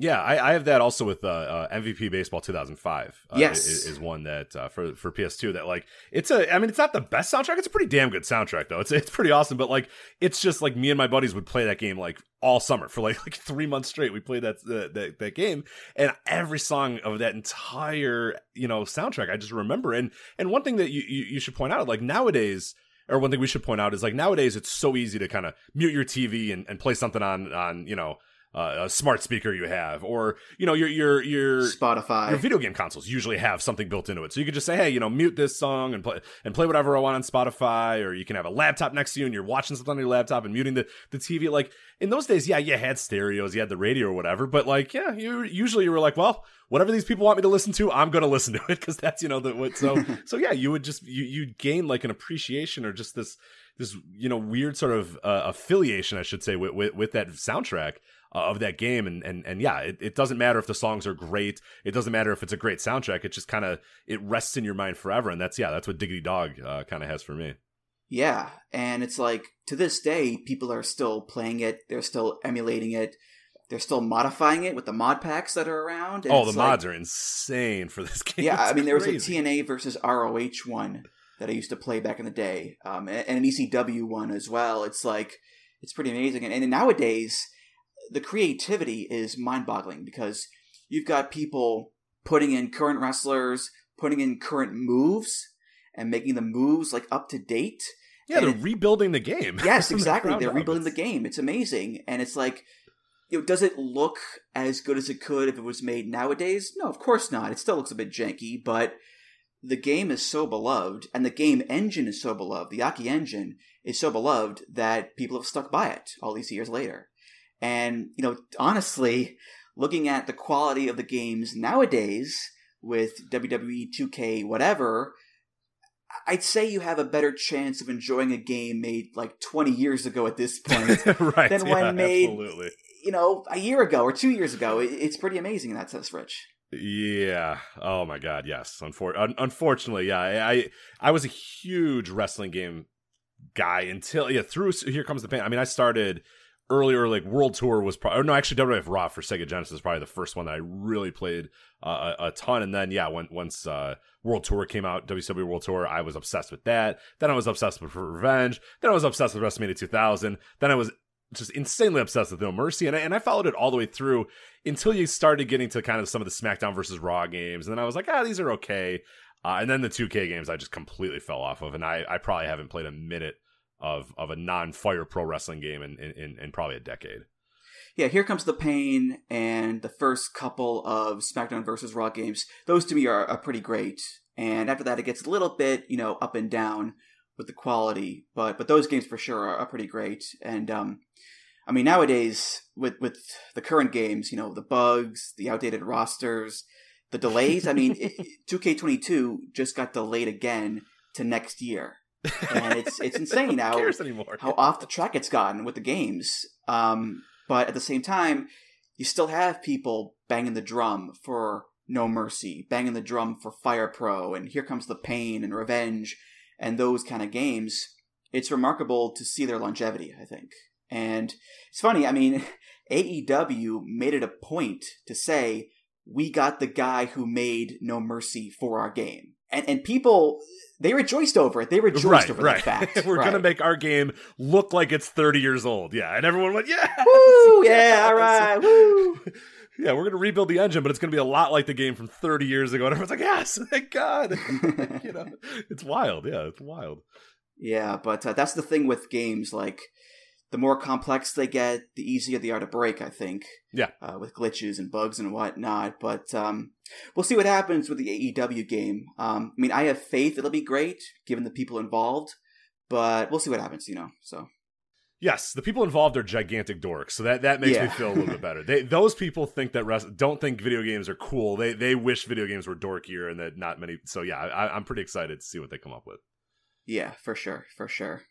Speaker 2: Yeah, I, I have that also with uh, uh, MVP Baseball 2005. Uh,
Speaker 1: yes,
Speaker 2: is, is, one that uh, for for PS2 that like it's a. I mean, it's not the best soundtrack. It's a pretty damn good soundtrack though. It's it's pretty awesome. But like, it's just like me and my buddies would play that game like all summer for like like three months straight. We played that that that game, and every song of that entire you know soundtrack I just remember. And and one thing that you you, you should point out like nowadays or one thing we should point out is like nowadays it's so easy to kind of mute your TV and, and play something on on you know uh, a smart speaker you have, or you know your your your
Speaker 1: Spotify,
Speaker 2: your video game consoles usually have something built into it, so you could just say, hey, you know, mute this song and play and play whatever I want on Spotify, or you can have a laptop next to you and you're watching something on your laptop and muting the the TV. Like in those days, yeah, you had stereos, you had the radio or whatever, but like yeah, you usually you were like, well, whatever these people want me to listen to, I'm going to listen to it because that's you know the what. So so yeah, you would just you you gain like an appreciation or just this this you know weird sort of uh, affiliation, I should say, with, with with that soundtrack uh, of that game. And and and yeah, it, it doesn't matter if the songs are great. It doesn't matter if it's a great soundtrack. It just kind of it rests in your mind forever. And that's yeah, that's what Diggity Dog uh, kind of has for me.
Speaker 1: Yeah, and it's like to this day, people are still playing it. They're still emulating it. They're still modifying it with the mod packs that are around.
Speaker 2: oh, the mods like, are insane for this game.
Speaker 1: Yeah,
Speaker 2: it's
Speaker 1: I mean,
Speaker 2: crazy.
Speaker 1: there was a TNA versus ROH one that I used to play back in the day, um, and an ECW one as well. It's like it's pretty amazing, and, and nowadays the creativity is mind-boggling because you've got people putting in current wrestlers, putting in current moves, and making the moves like up to date.
Speaker 2: Yeah, and they're it, rebuilding the game.
Speaker 1: Yes, exactly. the they're rebuilding the game. It's amazing, and it's like, you know, does it look as good as it could if it was made nowadays? No, of course not. It still looks a bit janky, but the game is so beloved, and the game engine is so beloved. The Aki engine is so beloved that people have stuck by it all these years later. And, you know, honestly, looking at the quality of the games nowadays with WWE 2K, whatever, I'd say you have a better chance of enjoying a game made like 20 years ago at this point
Speaker 2: right,
Speaker 1: than
Speaker 2: yeah,
Speaker 1: when made,
Speaker 2: absolutely.
Speaker 1: you know, a year ago or two years ago. It's pretty amazing in that sense, Rich.
Speaker 2: Yeah. Oh my God. Yes. Unfor- unfortunately, yeah. I I was a huge wrestling game guy until yeah. Through here comes the pain. I mean, I started earlier like World Tour was probably no actually WWF Raw for Sega Genesis is probably the first one that I really played uh, a, ton. And then yeah when, once uh, World Tour came out WCW World Tour I was obsessed with that. Then I was obsessed with Revenge. Then I was obsessed with WrestleMania 2000 then I was just insanely obsessed with No Mercy. And I, and I followed it all the way through until you started getting to kind of some of the SmackDown versus Raw games. And then I was like ah these are okay. Uh, and then the 2K games I just completely fell off of. And I, I probably haven't played a minute of of a non fire pro wrestling game in, in in probably a decade.
Speaker 1: Yeah, here comes the pain, and the first couple of SmackDown versus Raw games. Those to me are, are pretty great, and after that, it gets a little bit you know up and down with the quality, but but those games for sure are, are pretty great. And um, I mean nowadays with with the current games, you know the bugs, the outdated rosters, the delays. I mean, two K twenty two just got delayed again to next year and it's it's insane how how off the track it's gotten with the games. Um, but at the same time, you still have people banging the drum for No Mercy, banging the drum for Fire Pro, and Here Comes the Pain and Revenge, and those kind of games. It's remarkable to see their longevity, I think. And it's funny, I mean, AEW made it a point to say, we got the guy who made No Mercy for our game. And and people they rejoiced over it. They rejoiced
Speaker 2: right,
Speaker 1: over
Speaker 2: right.
Speaker 1: that fact.
Speaker 2: We're
Speaker 1: right.
Speaker 2: gonna make our game look like it's 30 years old. Yeah, and everyone went, yeah,
Speaker 1: woo, yeah, all right, woo.
Speaker 2: Yeah, we're gonna rebuild the engine, but it's gonna be a lot like the game from 30 years ago. And everyone's like, yes, thank God. you know, it's wild. Yeah, it's wild.
Speaker 1: Yeah, but uh, that's the thing with games. Like, the more complex they get, the easier they are to break. I think.
Speaker 2: Yeah.
Speaker 1: Uh, with glitches and bugs and whatnot, but um, we'll see what happens with the AEW game. Um, I mean, I have faith it'll be great given the people involved, but we'll see what happens. You know, so.
Speaker 2: Yes, the people involved are gigantic dorks, so that, that makes
Speaker 1: Yeah.
Speaker 2: me feel a little bit better. They those people think that rest, don't think video games are cool. They they wish video games were dorkier and that not many. So yeah, I, I'm pretty excited to see what they come up with.
Speaker 1: Yeah, for sure, for sure.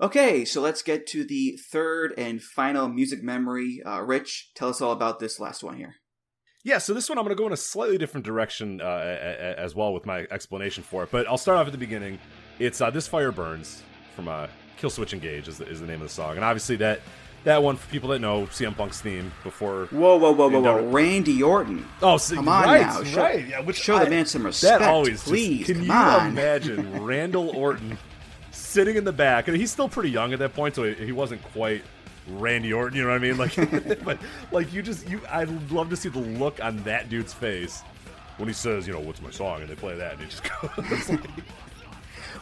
Speaker 1: Okay, so let's get to the third and final music memory. Uh, Rich, tell us all about this last one here.
Speaker 2: Yeah, so this one I'm going to go in a slightly different direction uh, a- a- as well with my explanation for it. But I'll start off at the beginning. It's uh, "This Fire Burns" from uh, Killswitch Engage is the, is the name of the song, and obviously that that one for people that know CM Punk's theme before.
Speaker 1: Whoa, whoa, whoa, whoa, whoa! Randy Orton.
Speaker 2: Oh, so,
Speaker 1: Come on
Speaker 2: right,
Speaker 1: now, show-
Speaker 2: right, yeah. Which
Speaker 1: show the
Speaker 2: I-
Speaker 1: man some respect,
Speaker 2: That always, just-
Speaker 1: please,
Speaker 2: can
Speaker 1: come
Speaker 2: you
Speaker 1: on.
Speaker 2: imagine Randall Orton sitting in the back, and he's still pretty young at that point, so he, he wasn't quite Randy Orton. You know what I mean? Like, but like you just you, I'd love to see the look on that dude's face when he says, you know, what's my song, and they play that, and he just goes. like,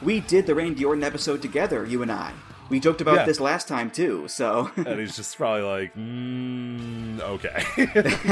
Speaker 1: We did the Randy Orton episode together, you and I. We joked about
Speaker 2: Yeah.
Speaker 1: this last time too. So
Speaker 2: and he's just probably like, mm, okay.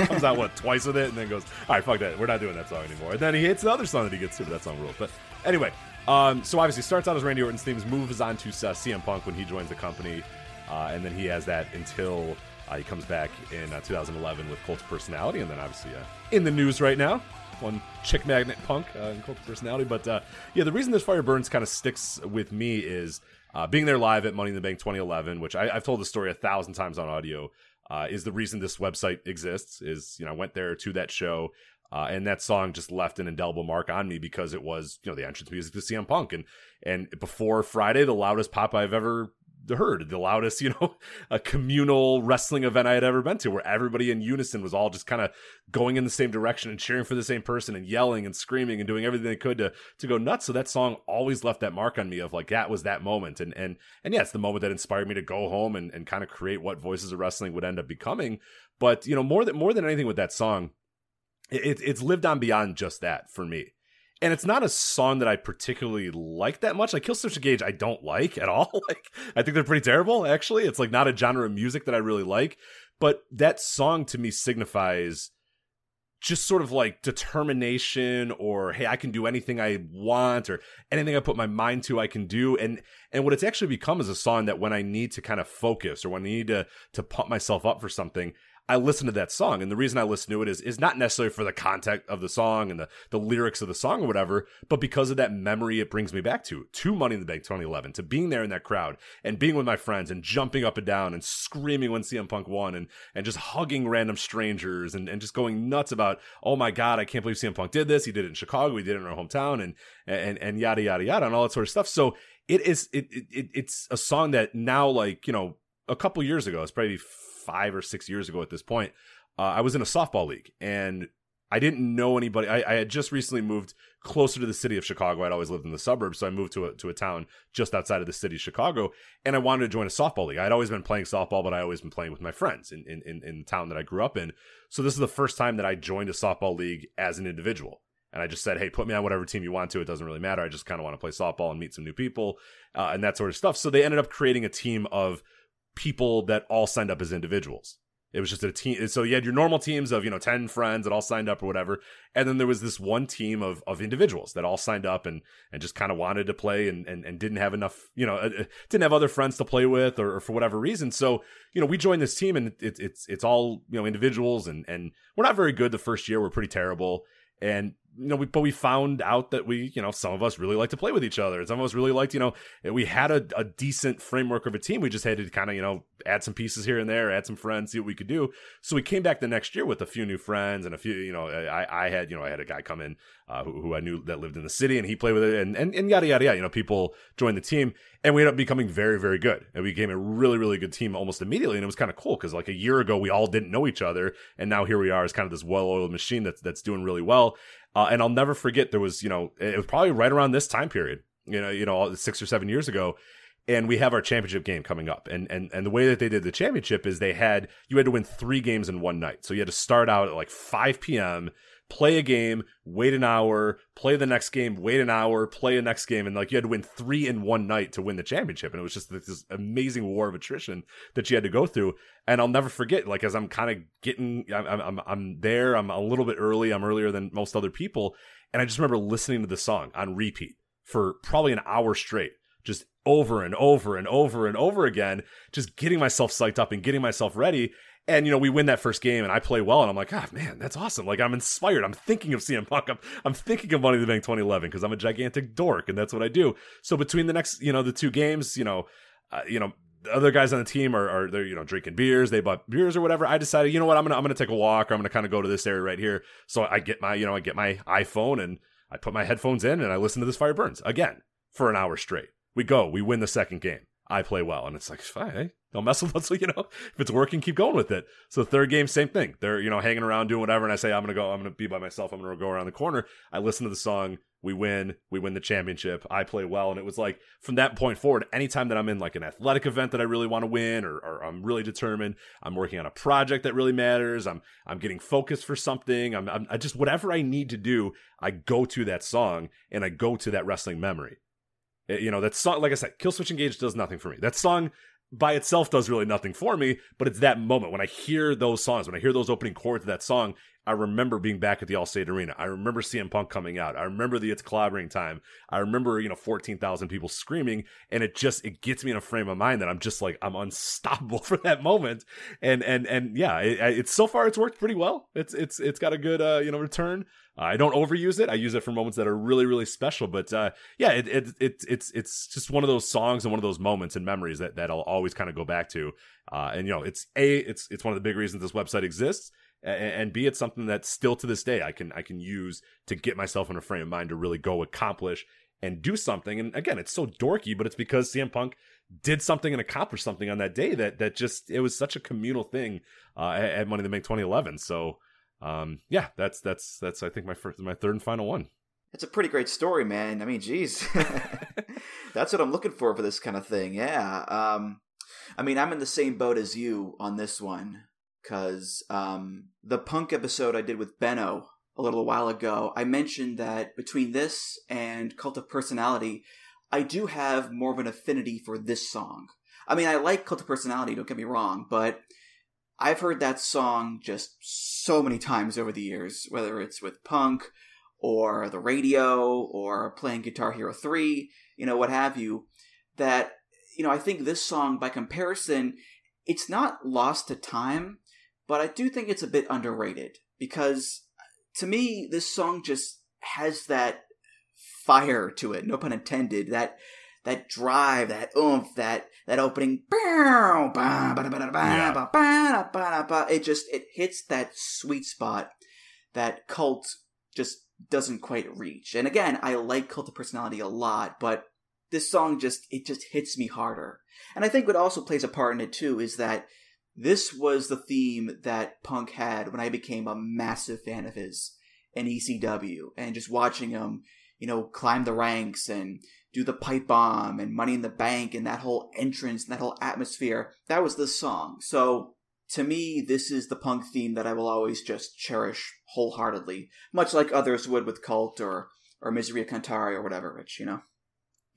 Speaker 2: comes out what twice with it, and then goes, all right, fuck that, we're not doing that song anymore. And then he hits the other song that he gets to, but that song rules. But anyway, um, so obviously starts out as Randy Orton's themes, moves on to uh, CM Punk when he joins the company, uh, and then he has that until uh, he comes back in uh, 2011 with Cult of Personality, and then obviously uh, in the news right now. One chick magnet punk uh, in Cult Personality, but uh, yeah, the reason this fire burns kind of sticks with me is uh, being there live at Money in the Bank 2011, which I, I've told the story a thousand times on audio, uh, is the reason this website exists. Is you know I went there to that show, uh, and that song just left an indelible mark on me because it was you know the entrance music to CM Punk, and and before Friday, the loudest pop I've ever heard, the loudest you know a communal wrestling event I had ever been to, where everybody in unison was all just kind of going in the same direction and cheering for the same person and yelling and screaming and doing everything they could to to go nuts. So that song always left that mark on me of like that was that moment. And and and yeah, it's the moment that inspired me to go home and, and kind of create what Voices of Wrestling would end up becoming. But you know, more than more than anything with that song, it, it's lived on beyond just that for me. And it's not a song that I particularly like that much. Like Killswitch Engage, I don't like at all. like I think they're pretty terrible, actually. It's like not a genre of music that I really like. But that song to me signifies just sort of like determination or hey i can do anything i want or anything i put my mind to i can do and and what it's actually become is a song that when i need to kind of focus or when i need to to pump myself up for something I listen to that song, and the reason I listen to it is is not necessarily for the content of the song and the the lyrics of the song or whatever, but because of that memory it brings me back to to Money in the Bank 2011, to being there in that crowd and being with my friends and jumping up and down and screaming when CM Punk won and and just hugging random strangers and and just going nuts about oh my god I can't believe CM Punk did this he did it in Chicago he did it in our hometown and and and yada yada yada and all that sort of stuff. So it is it, it it's a song that now like you know a couple years ago it's probably five or six years ago at this point, uh, I was in a softball league and I didn't know anybody. I, I, had just recently moved closer to the city of Chicago. I'd always lived in the suburbs, so I moved to a to a town just outside of the city of Chicago, and I wanted to join a softball league. I'd always been playing softball, but I always been playing with my friends in, in, in, in the town that I grew up in. So this is the first time that I joined a softball league as an individual. And I just said, hey, put me on whatever team you want to. It doesn't really matter. I just kind of want to play softball and meet some new people uh, and that sort of stuff. So they ended up creating a team of people that all signed up as individuals. It was just a team. So you had your normal teams of, you know, 10 friends that all signed up or whatever. And then there was this one team of, of individuals that all signed up and, and just kind of wanted to play and, and, and didn't have enough, you know, uh, didn't have other friends to play with or, or for whatever reason. So, you know, we joined this team and it, it's, it's all, you know, individuals and, and we're not very good the first year. We're pretty terrible. And, you know, we, but we found out that we, you know, some of us really like to play with each other. Some of us really liked, you know, we had a, a decent framework of a team. We just had to kind of, you know, add some pieces here and there, add some friends, see what we could do. So we came back the next year with a few new friends and a few, you know, I, I had, you know, I had a guy come in uh, who, who, I knew that lived in the city, and he played with it, and, and and yada yada yada. You know, people joined the team, and we ended up becoming very very good, and we became a really really good team almost immediately, and it was kind of cool because like a year ago we all didn't know each other, and now here we are as kind of this well oiled machine that's that's doing really well. Uh, and I'll never forget there was you know it was probably right around this time period, you know you know six or seven years ago. And we have our championship game coming up. And and and the way that they did the championship is they had you had to win three games in one night. So you had to start out at like 5 p.m play a game, wait an hour, play the next game, wait an hour, play a next game, and like you had to win three in one night to win the championship, and it was just this amazing war of attrition that you had to go through. And I'll never forget, like as I'm kind of getting, I'm, I'm I'm there, I'm a little bit early, I'm earlier than most other people, and I just remember listening to the song on repeat for probably an hour straight, just over and over and over and over again, just getting myself psyched up and getting myself ready. And you know, we win that first game, and I play well, and I'm like, ah, man, that's awesome! Like, I'm inspired. I'm thinking of CM Punk. I'm, I'm thinking of Money in the Bank 2011 because I'm a gigantic dork, and that's what I do. So between the next, you know, the two games, you know, uh, you know, the other guys on the team are, are they're you know drinking beers. They bought beers or whatever. I decided, you know what, I'm gonna I'm gonna take a walk. Or I'm gonna kind of go to this area right here. So I get my you know I get my iPhone and I put my headphones in and I listen to this Fire Burns again for an hour straight. We go. We win the second game. I play well, and it's like fine. Don't mess with us. You know, if it's working, keep going with it. So third game, same thing. They're you know hanging around doing whatever, and I say I'm gonna go. I'm gonna be by myself. I'm gonna go around the corner. I listen to the song. We win. We win the championship. I play well, and it was like from that point forward. Anytime that I'm in like an athletic event that I really want to win, or, or I'm really determined, I'm working on a project that really matters. I'm I'm getting focused for something. I'm, I'm I just whatever I need to do. I go to that song and I go to that wrestling memory. Eh, you know, that song, like I said, Killswitch Engage does nothing for me. That song by itself does really nothing for me, but it's that moment when I hear those songs, when I hear those opening chords of that song, I remember being back at the Allstate Arena. I remember CM Punk coming out. I remember the It's Clobbering time. I remember, you know, 14,000 people screaming and it just, it gets me in a frame of mind that I'm just like, I'm unstoppable for that moment. And, and, and yeah, it, it's so far, it's worked pretty well. It's, it's, it's got a good, uh, you know, return. I don't overuse it. I use it for moments that are really, really special. But uh, yeah, it, it, it, it's it's just one of those songs and one of those moments and memories that, that I'll always kind of go back to. Uh, and you know, it's a it's it's one of the big reasons this website exists, and, and b it's something that still to this day I can I can use to get myself in a frame of mind to really go accomplish and do something. And again, it's so dorky, but it's because CM Punk did something and accomplished something on that day that that just it was such a communal thing uh, at Money the Bank 2011. So um, yeah, that's that's that's I think my first my third and final one.
Speaker 1: It's a pretty great story, man. I mean, geez, that's what I'm looking for for this kind of thing. Yeah. Um, I mean, I'm in the same boat as you on this one because um, the punk episode I did with Benno a little while ago, I mentioned that between this and Cult of Personality, I do have more of an affinity for this song. I mean, I like Cult of Personality, don't get me wrong, but I've heard that song just so many times over the years, whether it's with punk or the radio or playing Guitar Hero 3, you know, what have you, that, you know, I think this song, by comparison, it's not lost to time, but I do think it's a bit underrated because uh, to me, this song just has that fire to it, no pun intended, that that drive, that oomph, that that opening. It just it hits that sweet spot that cult just doesn't quite reach. And again, I like cult of personality a lot, but this song just it just hits me harder. And I think what also plays a part in it too is that this was the theme that Punk had when I became a massive fan of his in ECW and just watching him, you know, climb the ranks and do the pipe bomb and money in the bank and that whole entrance and that whole atmosphere. That was the song. So to me, this is the punk theme that I will always just cherish wholeheartedly, much like others would with Cult or or Miseria Cantare or whatever, Rich, you know?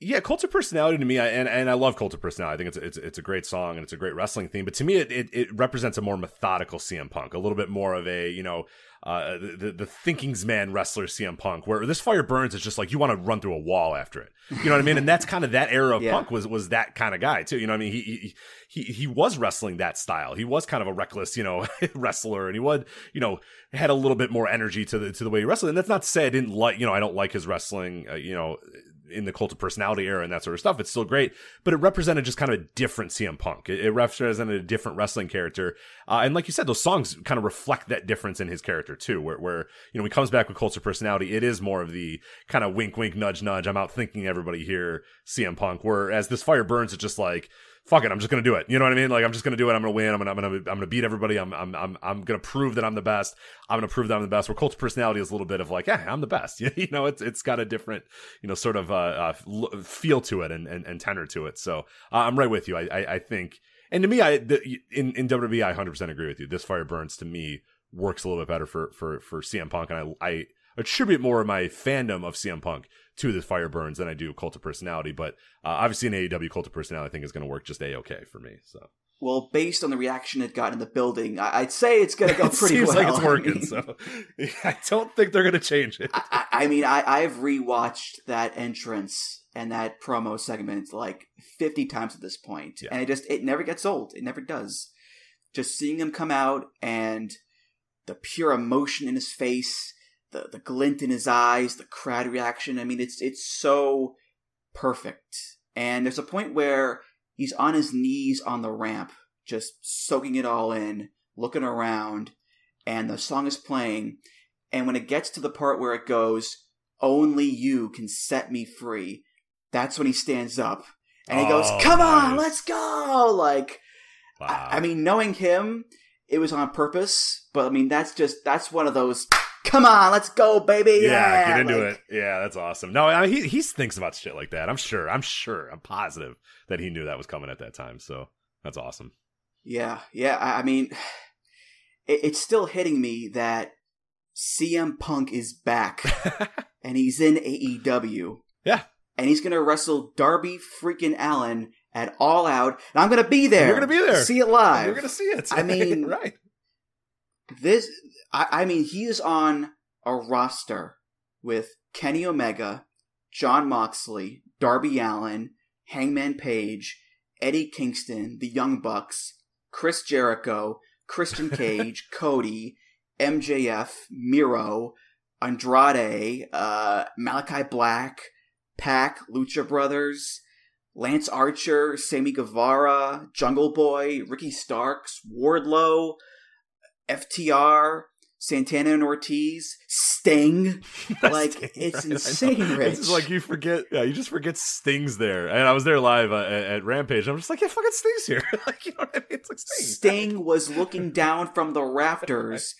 Speaker 2: Yeah, Cult of Personality to me, I, and and I love Cult of Personality. I think it's a, it's it's a great song and it's a great wrestling theme. But to me, it, it, it represents a more methodical CM Punk, a little bit more of a you know uh, the the thinking's man wrestler CM Punk. Where this Fire Burns is just like you want to run through a wall after it. You know what I mean? And that's kind of that era of yeah. Punk was was that kind of guy too. You know what I mean? He he he he was wrestling that style. He was kind of a reckless you know wrestler, and he would you know had a little bit more energy to the to the way he wrestled. And that's not to say I didn't like you know I don't like his wrestling. Uh, you know in the cult of personality era and that sort of stuff. It's still great, but it represented just kind of a different CM Punk. It, it represented a different wrestling character, uh, and like you said, those songs kind of reflect that difference in his character too. Where, where you know he comes back with cult of personality, it is more of the kind of wink, wink, nudge, nudge. I'm out thinking everybody here, CM Punk. Whereas this fire burns, it's just like fuck it, I'm just gonna do it. You know what I mean? Like I'm just gonna do it. I'm gonna win. I'm gonna I'm gonna I'm gonna beat everybody. I'm I'm I'm I'm gonna prove that I'm the best. I'm gonna prove that I'm the best. Where cult of personality is a little bit of like, yeah, I'm the best. you know, it's it's got a different you know sort of uh, uh feel to it and, and and tenor to it. So uh, I'm right with you. I I, I think. And to me, I the, in in WWE, I 100 percent agree with you. This fire burns to me works a little bit better for for for CM Punk, and I I attribute more of my fandom of CM Punk to the fire burns than I do cult of personality. But uh, obviously, an AEW cult of personality I think is going to work just a okay for me. So.
Speaker 1: Well, based on the reaction it got in the building, I'd say it's going to go
Speaker 2: it
Speaker 1: pretty
Speaker 2: seems
Speaker 1: well.
Speaker 2: like it's working, I mean, so I don't think they're going to change it.
Speaker 1: I, I mean, I, I've rewatched that entrance and that promo segment like 50 times at this point, yeah. and it just it never gets old. It never does. Just seeing him come out and the pure emotion in his face the the glint in his eyes, the crowd reaction. I mean, it's it's so perfect. And there's a point where he's on his knees on the ramp, just soaking it all in, looking around, and the song is playing. And when it gets to the part where it goes, "Only you can set me free," that's when he stands up and he oh, goes, "Come nice. on, let's go!" Like, wow. I, I mean, knowing him, it was on purpose. But I mean, that's just that's one of those come on, let's go, baby.
Speaker 2: Yeah, yeah get into like, it. Yeah, that's awesome. No, I mean, he he thinks about shit like that. I'm sure. I'm sure. I'm positive that he knew that was coming at that time. So that's awesome.
Speaker 1: Yeah, yeah. I, mean, it, it's still hitting me that CM Punk is back and he's in AEW.
Speaker 2: Yeah.
Speaker 1: And he's gonna wrestle Darby freaking Allin at All Out, and I'm gonna be there.
Speaker 2: You're gonna be there.
Speaker 1: See it live.
Speaker 2: You're gonna see it.
Speaker 1: I mean,
Speaker 2: right.
Speaker 1: This I, I mean, he is on a roster with Kenny Omega, Jon Moxley, Darby Allin, Hangman Page, Eddie Kingston, the Young Bucks, Chris Jericho, Christian Cage, Cody, MJF, Miro, Andrade, uh, Malakai Black, Pac, Lucha Brothers, Lance Archer, Sammy Guevara, Jungle Boy, Ricky Starks, Wardlow, FTR, Santana and Ortiz, Sting. like it's insane, Rich.
Speaker 2: It's like you forget, yeah, you just forget Sting's there. And I was there live uh, at, at, Rampage. I'm just like, yeah, fucking Sting's here. like you know what I mean? It's like Sting.
Speaker 1: Sting was looking down from the rafters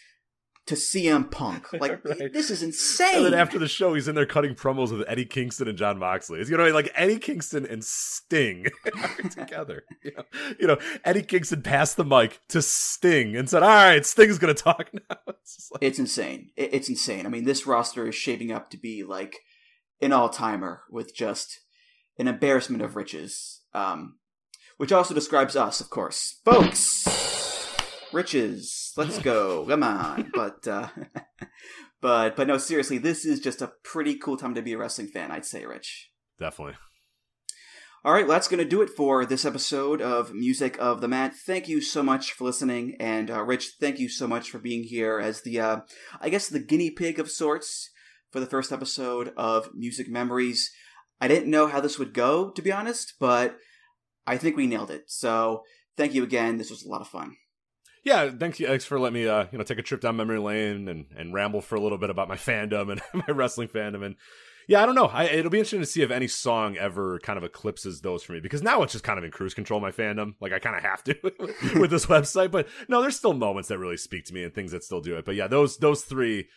Speaker 1: to CM Punk. Like right. this is insane.
Speaker 2: And then after the show, he's in there cutting promos with Eddie Kingston and Jon Moxley. You know, like Eddie Kingston and Sting are together. You know, you know, Eddie Kingston passed the mic to Sting and said, "All right, Sting's going to talk now."
Speaker 1: It's, like... it's insane. It's insane. I mean, this roster is shaping up to be like an all timer with just an embarrassment of riches. Um, which also describes us, of course, folks riches. Let's go. Come on. But uh but but no, seriously, this is just a pretty cool time to be a wrestling fan, I'd say, Rich.
Speaker 2: Definitely.
Speaker 1: All right, well, that's going to do it for this episode of Music of the Mat. Thank you so much for listening, and uh, Rich, thank you so much for being here as the, uh, I guess, the guinea pig of sorts for the first episode of Music Memories. I didn't know how this would go, to be honest, but I think we nailed it. So thank you again. This was a lot of fun
Speaker 2: yeah, thanks, thanks for letting me, uh, you know, take a trip down memory lane and, and ramble for a little bit about my fandom and my wrestling fandom. And yeah, I don't know. I, it'll be interesting to see if any song ever kind of eclipses those for me because now it's just kind of in cruise control my fandom. Like I kind of have to with this website, but no, there's still moments that really speak to me and things that still do it. But yeah, those those three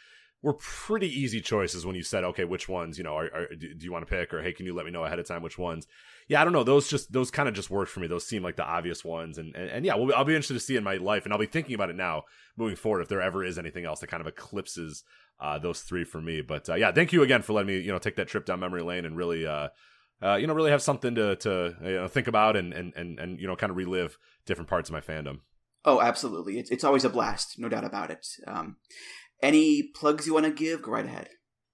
Speaker 2: were pretty easy choices when you said, okay, which ones, you know, are, are, do you want to pick or hey, can you let me know ahead of time which ones? Yeah, I don't know. Those just those kind of just worked for me. Those seem like the obvious ones, and and, and yeah, well, I'll be interested to see in my life, and I'll be thinking about it now moving forward if there ever is anything else that kind of eclipses uh, those three for me. But uh, yeah, thank you again for letting me you know take that trip down memory lane and really. Uh, uh, you know, really have something to to you know, think about and, and and and you know, kind of relive different parts of my fandom.
Speaker 1: Oh, absolutely! It's it's always a blast, no doubt about it. Um, any plugs you want to give? Go right ahead.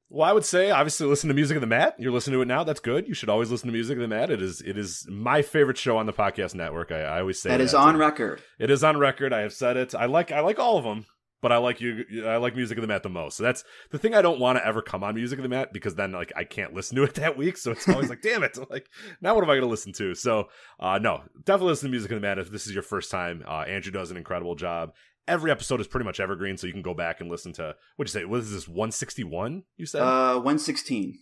Speaker 2: Well, I would say obviously listen to Music of the Mat. You're listening to it now. That's good. You should always listen to Music of the Mat. It is it is my favorite show on the podcast network. I, I always say
Speaker 1: that, that is on record.
Speaker 2: It is on record. I have said it. I like I like all of them. but I like you. I like Music of the Mat the most. So that's the thing I don't want to ever come on Music of the Mat because then like I can't listen to it that week. So it's always like, damn it! like now what am I going to listen to? So uh, no, definitely listen to Music of the Mat if this is your first time. Uh, Andrew does an incredible job. Every episode is pretty much evergreen, so you can go back and listen to. What'd you say? What is this? One sixty one? You said?
Speaker 1: Uh, one sixteen.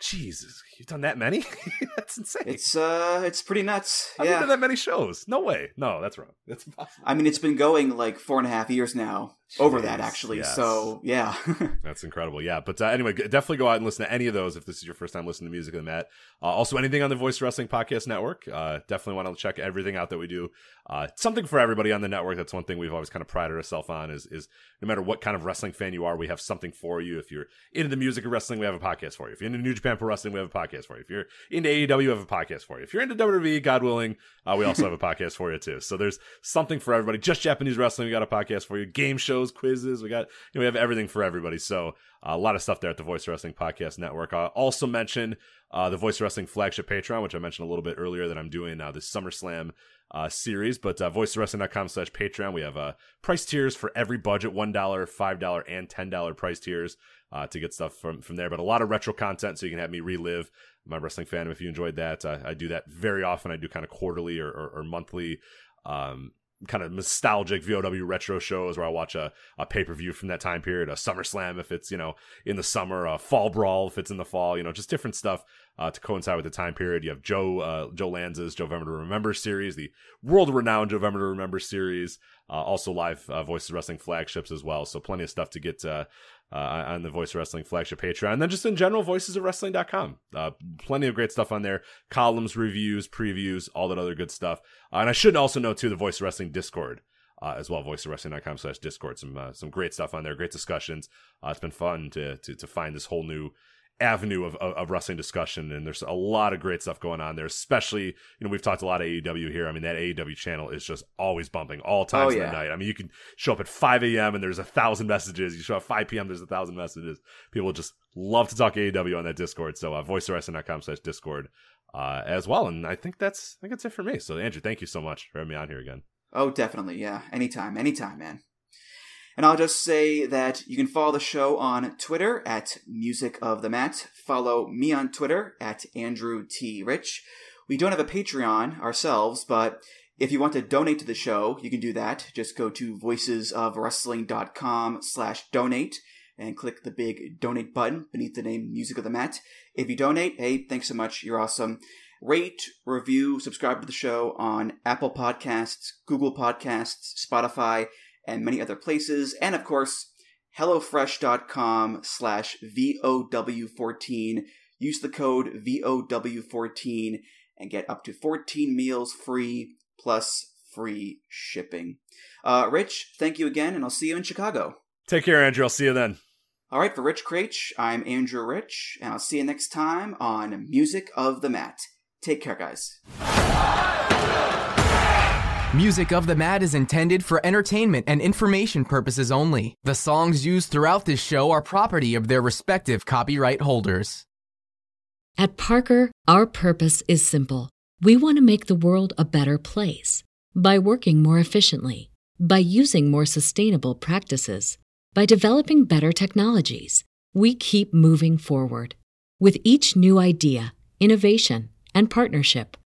Speaker 2: Jesus, you've done that many? that's insane.
Speaker 1: It's uh, it's pretty nuts.
Speaker 2: I've
Speaker 1: yeah,
Speaker 2: done that many shows. No way. No, that's wrong. That's impossible.
Speaker 1: I mean, it's been going like four and a half years now. Over that, actually.
Speaker 2: yes.
Speaker 1: So yeah,
Speaker 2: That's incredible. Yeah. But uh, anyway, definitely go out and listen to any of those if this is your first time listening to Music of the Mat. Uh, also, anything on the Voice Wrestling Podcast Network. Uh, definitely want to check everything out that we do. Uh, something for everybody on the network. That's one thing we've always kind of prided ourselves on is, is no matter what kind of wrestling fan you are, we have something for you. If you're into the music of wrestling, we have a podcast for you. If you're into New Japan Pro Wrestling, we have a podcast for you. If you're into AEW, we have a podcast for you. If you're into WWE, God willing, uh, we also have a podcast for you too. So there's something for everybody. Just Japanese wrestling, we got a podcast for you. Game shows, quizzes, we got you know, we have everything for everybody. So uh, a lot of stuff there at the Voice Wrestling Podcast Network. Uh, also mention uh, the Voice Wrestling flagship Patreon, which I mentioned a little bit earlier that I'm doing uh, this SummerSlam uh, series. But uh, voicewrestling.com slash Patreon, we have uh, price tiers for every budget $1, $5, and $10 price tiers uh, to get stuff from, from there. But a lot of retro content, so you can have me relive my wrestling fandom if you enjoyed that. Uh, I do that very often. I do kind of quarterly or, or, or monthly. Um, kind of nostalgic VOW retro shows where I watch a, a pay per view from that time period, a SummerSlam if it's, you know, in the summer, a Fall Brawl if it's in the fall, you know, just different stuff uh, to coincide with the time period. You have Joe, uh, Joe Lanza's November to Remember series, the world renowned November to Remember series, uh, also live uh, Voices Wrestling flagships as well. So plenty of stuff to get uh, on the Voice Wrestling flagship Patreon. And then just in general, voicesofwrestling.com. Uh, plenty of great stuff on there. Columns, reviews, previews, all that other good stuff. Uh, and I should also note, too, the Voice Wrestling Discord. Uh, as well, voiceofwrestling.com slash discord. Some uh, some great stuff on there, great discussions. Uh, it's been fun to, to to find this whole new avenue of, of, of wrestling discussion and there's a lot of great stuff going on there especially you know we've talked a lot of AEW here I mean that AEW channel is just always bumping all times
Speaker 1: Oh,
Speaker 2: of the night I mean you can show up at 5 a.m and there's a thousand messages you show up 5 p.m there's a thousand messages people just love to talk AEW on that discord so uh, voiceofwrestling.com slash discord uh, as well and I think that's I think that's it for me so Andrew thank you so much for having me on here again
Speaker 1: Oh, definitely. Yeah. Anytime. Anytime, man. And I'll just say that you can follow the show on Twitter at Music of the Mat. Follow me on Twitter at Andrew T. Rich. We don't have a Patreon ourselves, but if you want to donate to the show, you can do that. Just go to voicesofwrestling.com slash donate and click the big donate button beneath the name Music of the Mat. If you donate, hey, thanks so much. You're awesome rate, review, subscribe to the show on Apple Podcasts, Google Podcasts, Spotify, and many other places. And of course, HelloFresh.com slash VOW14. Use the code VOW14 and get up to 14 meals free plus free shipping. Uh, Rich, thank you again, and I'll see you in Chicago.
Speaker 2: take care Andrew I'll see you then
Speaker 1: All right, for Rich Kraetsch, I'm Andrew Rich, and I'll see you next time on Music of the Mat. Take care, guys.
Speaker 4: Music of the Mat is intended for entertainment and information purposes only. The songs used throughout this show are property of their respective copyright holders.
Speaker 3: At Parker, our purpose is simple. We want to make the world a better place by working more efficiently, by using more sustainable practices, by developing better technologies. We keep moving forward. With each new idea, innovation, and partnership,